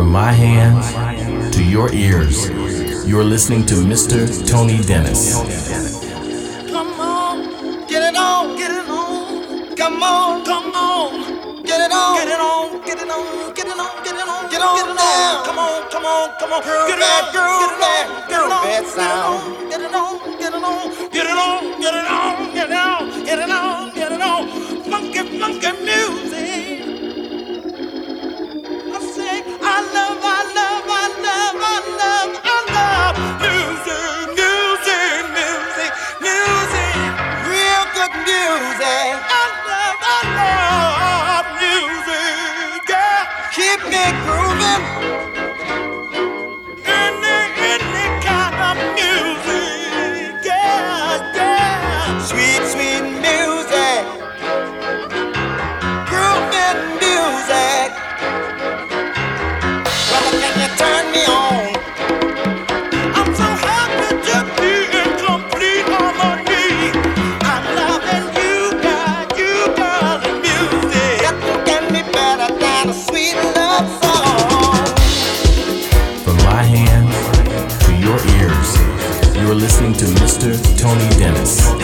From my hands to your ears, you're listening to Mr. Tony Dennis. Come on, get it on, get it on. Come on, come on, get it on, get it on, get it on, get it on, get it on, get on, get it on. Come on, come on, come on, get it on, girl, get it on, get it on, bad sound. Get it on, get it on, get it on, get it on, get it on, get it on, get it on. Funky, funky music. Tony Dennis.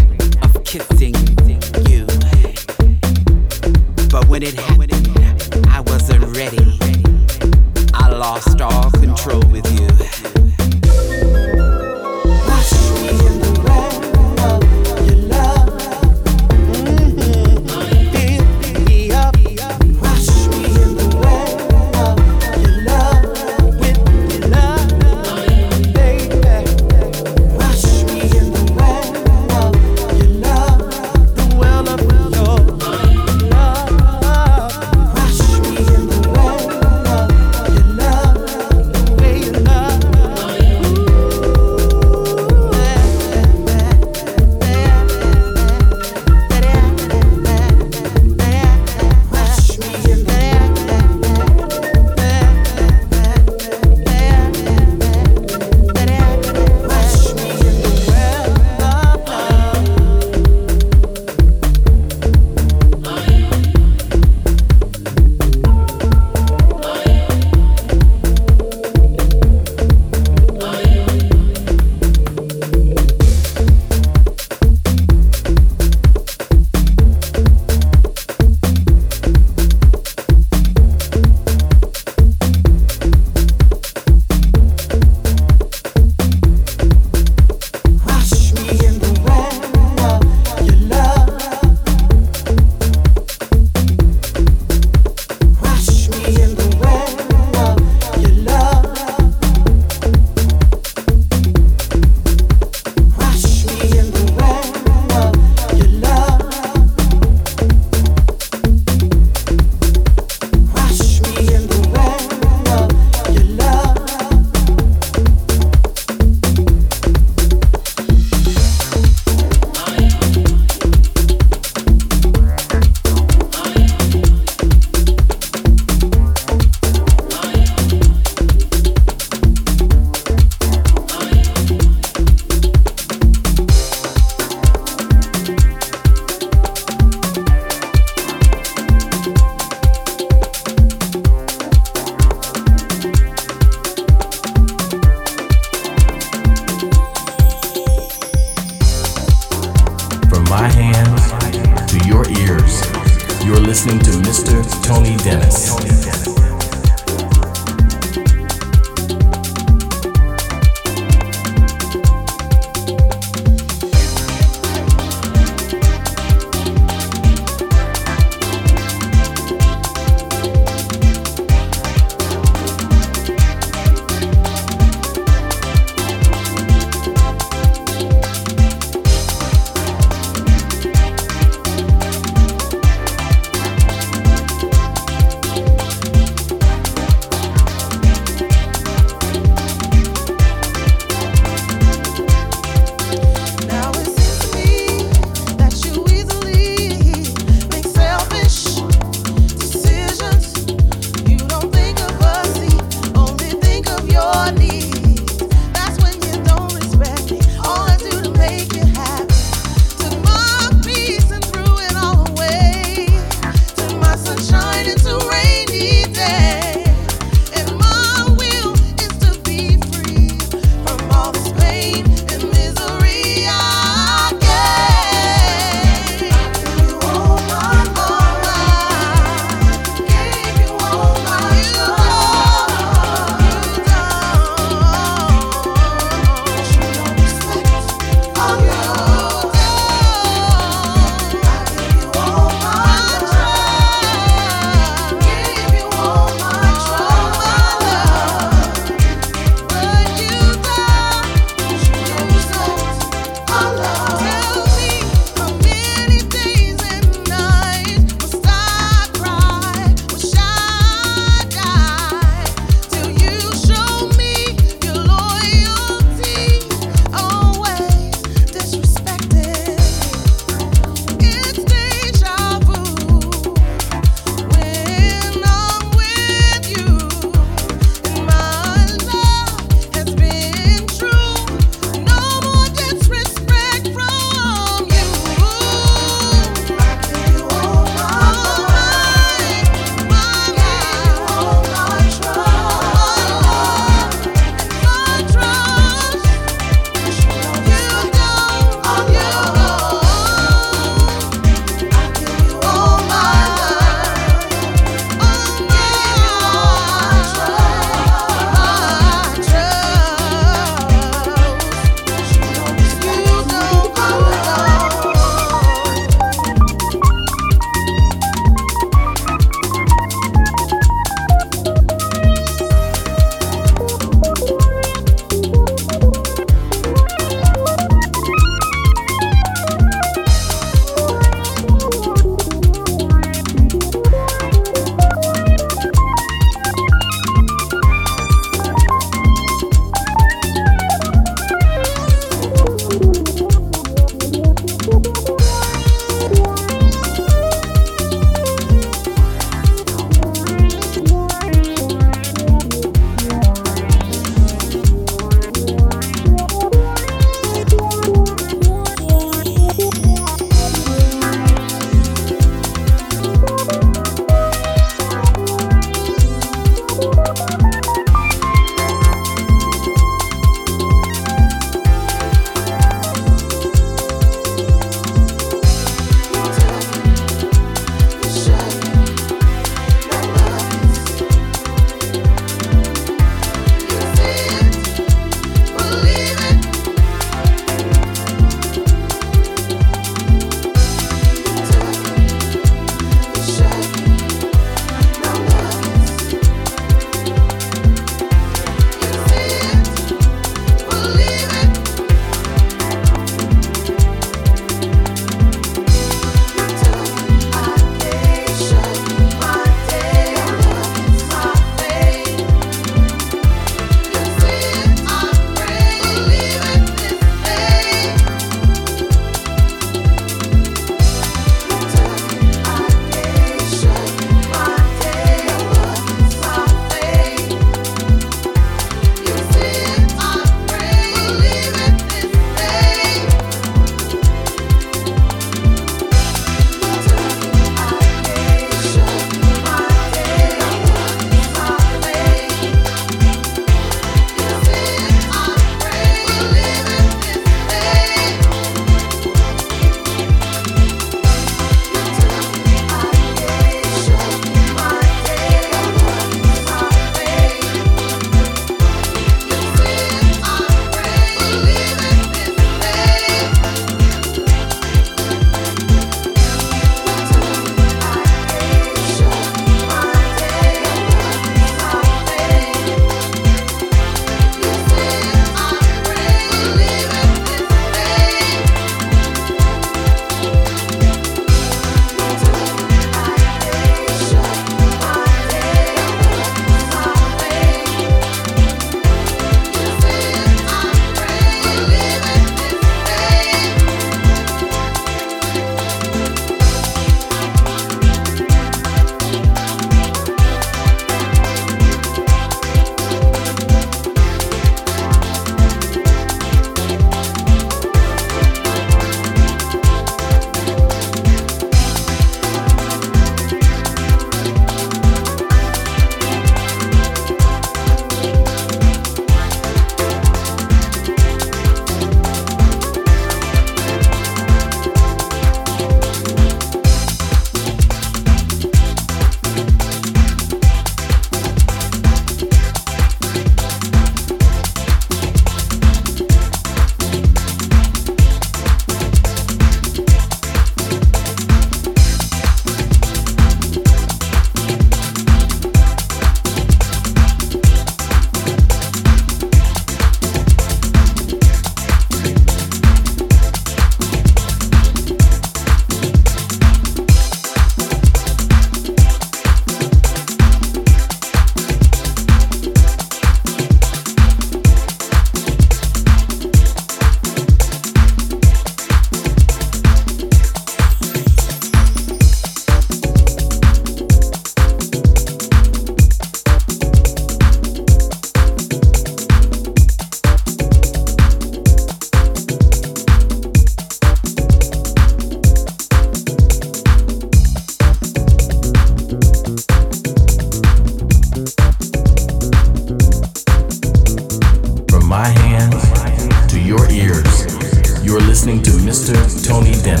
Tony Dennis.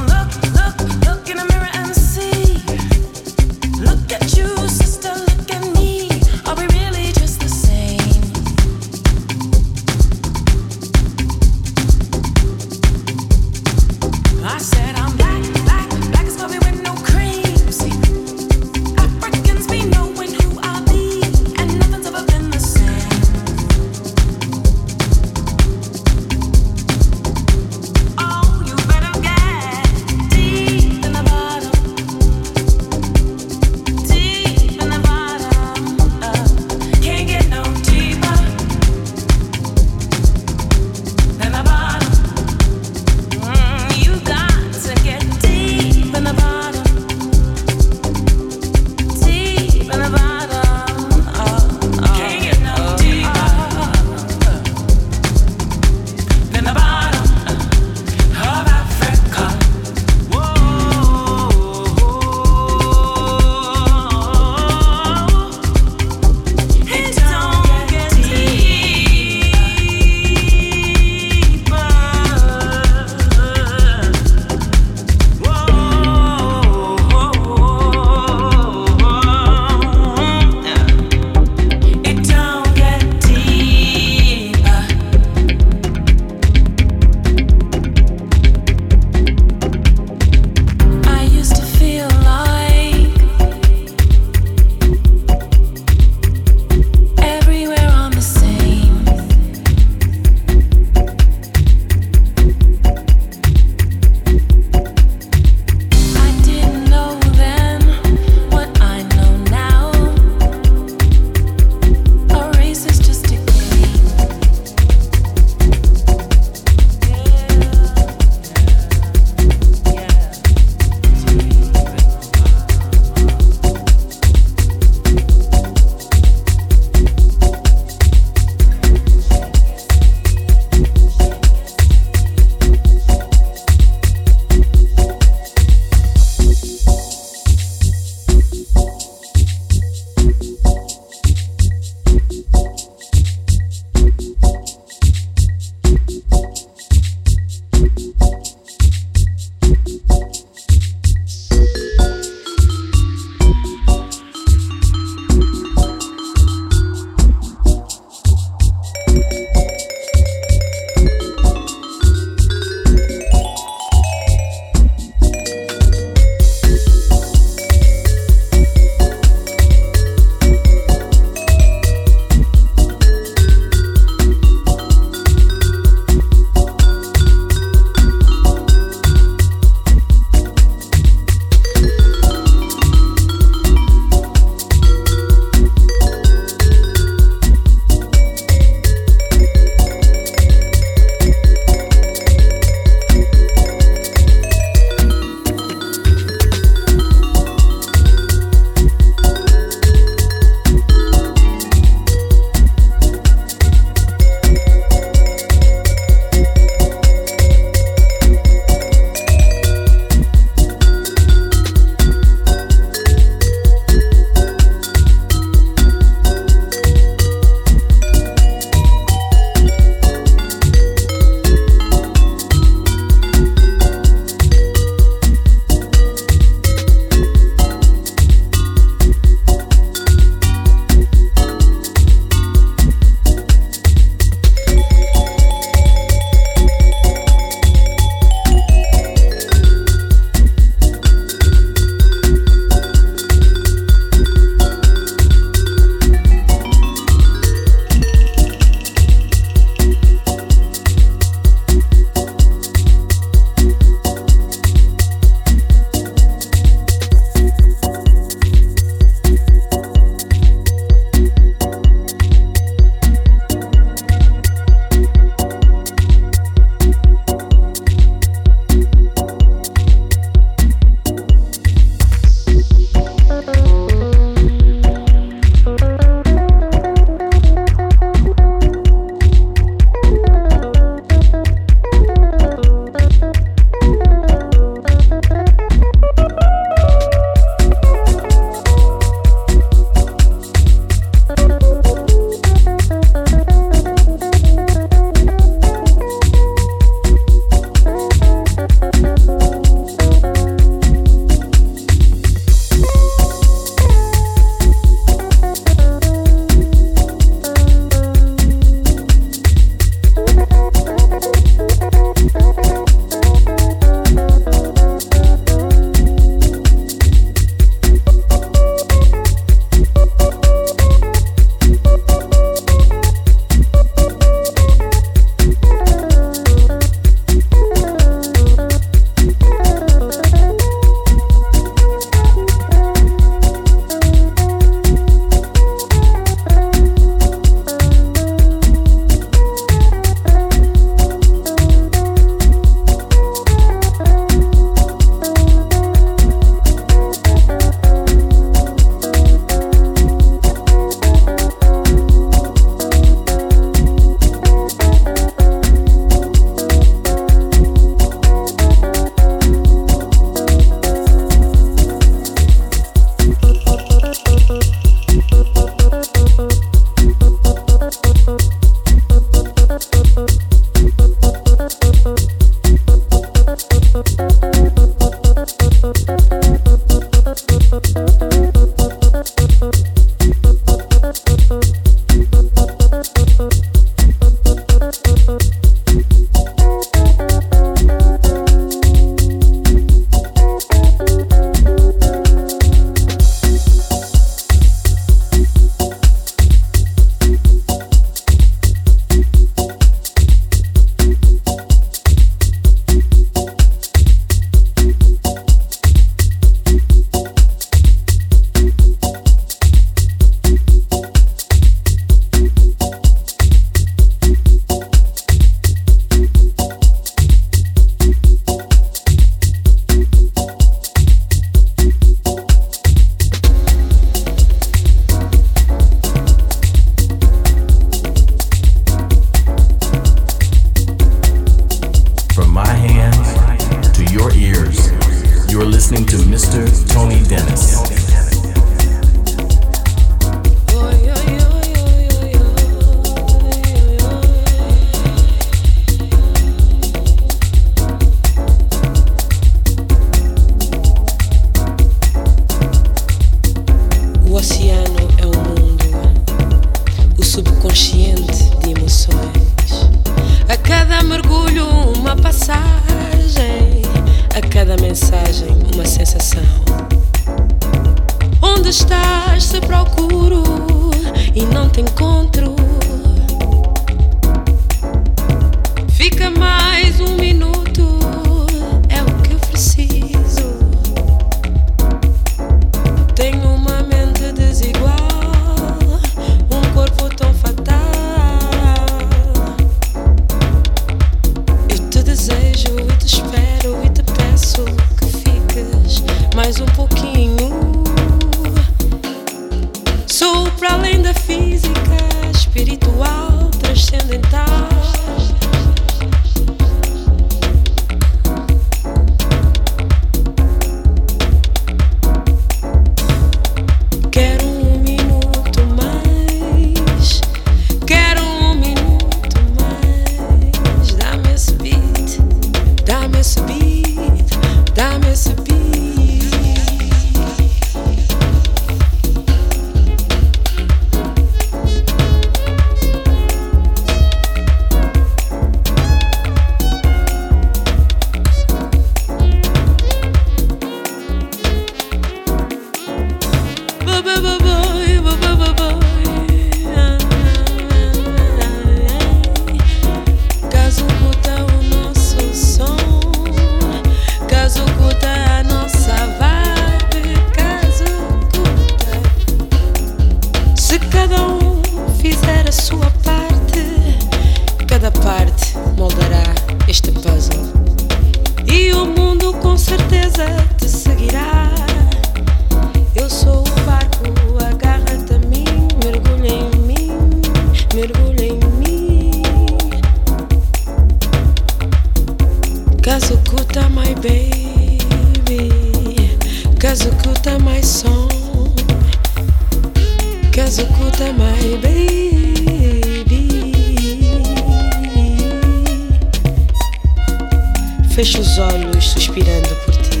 Fecho os olhos suspirando por ti.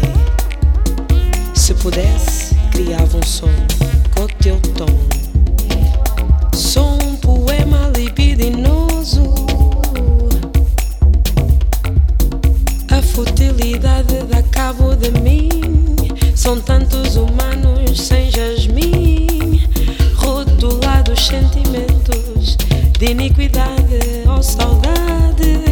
Se pudesse, criava um som com teu tom. Sou um poema libidinoso. A futilidade dá cabo de mim. São tantos humanos sem jasmim, rotulados sentimentos de iniquidade ou saudade.